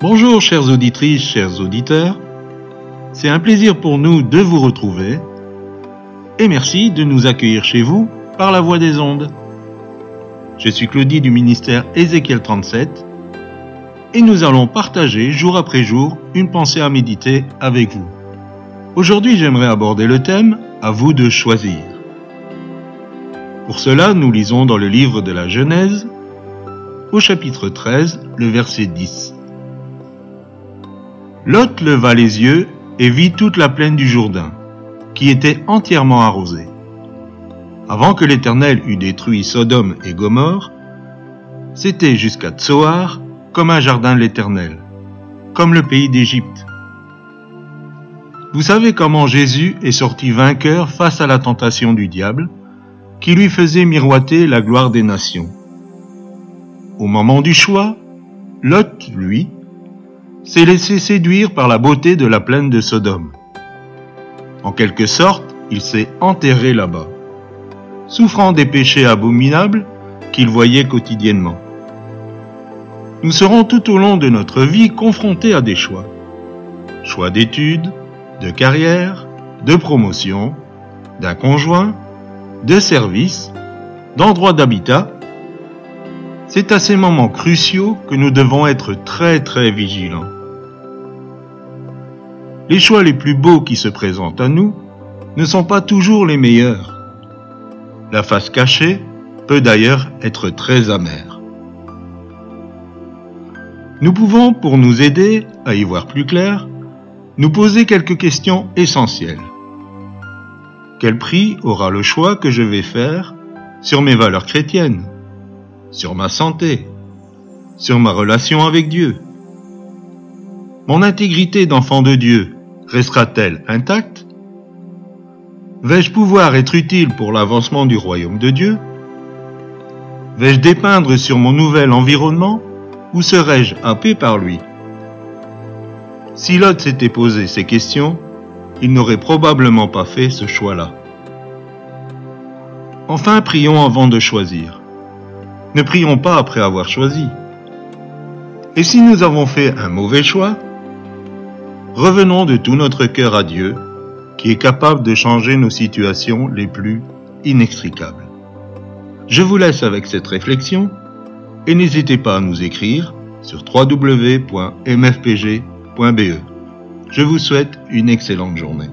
Bonjour chères auditrices, chers auditeurs. C'est un plaisir pour nous de vous retrouver et merci de nous accueillir chez vous par la voie des ondes. Je suis Claudie du ministère Ézéchiel 37 et nous allons partager jour après jour une pensée à méditer avec vous. Aujourd'hui j'aimerais aborder le thème à vous de choisir. Pour cela, nous lisons dans le livre de la Genèse, au chapitre 13, le verset 10. Lot leva les yeux et vit toute la plaine du Jourdain, qui était entièrement arrosée. Avant que l'Éternel eût détruit Sodome et Gomorre, c'était jusqu'à Tsoar comme un jardin de l'Éternel, comme le pays d'Égypte. Vous savez comment Jésus est sorti vainqueur face à la tentation du diable, qui lui faisait miroiter la gloire des nations. Au moment du choix, Lot, lui, s'est laissé séduire par la beauté de la plaine de Sodome. En quelque sorte, il s'est enterré là-bas, souffrant des péchés abominables qu'il voyait quotidiennement. Nous serons tout au long de notre vie confrontés à des choix. Choix d'études, de carrière, de promotion, d'un conjoint, de service, d'endroit d'habitat. C'est à ces moments cruciaux que nous devons être très très vigilants. Les choix les plus beaux qui se présentent à nous ne sont pas toujours les meilleurs. La face cachée peut d'ailleurs être très amère. Nous pouvons, pour nous aider à y voir plus clair, nous poser quelques questions essentielles. Quel prix aura le choix que je vais faire sur mes valeurs chrétiennes, sur ma santé, sur ma relation avec Dieu? Mon intégrité d'enfant de Dieu restera-t-elle intacte Vais-je pouvoir être utile pour l'avancement du royaume de Dieu Vais-je dépeindre sur mon nouvel environnement ou serai-je happé par lui Si Lot s'était posé ces questions, il n'aurait probablement pas fait ce choix-là. Enfin, prions avant de choisir. Ne prions pas après avoir choisi. Et si nous avons fait un mauvais choix, revenons de tout notre cœur à Dieu, qui est capable de changer nos situations les plus inextricables. Je vous laisse avec cette réflexion et n'hésitez pas à nous écrire sur www.mfpg.be. Je vous souhaite une excellente journée.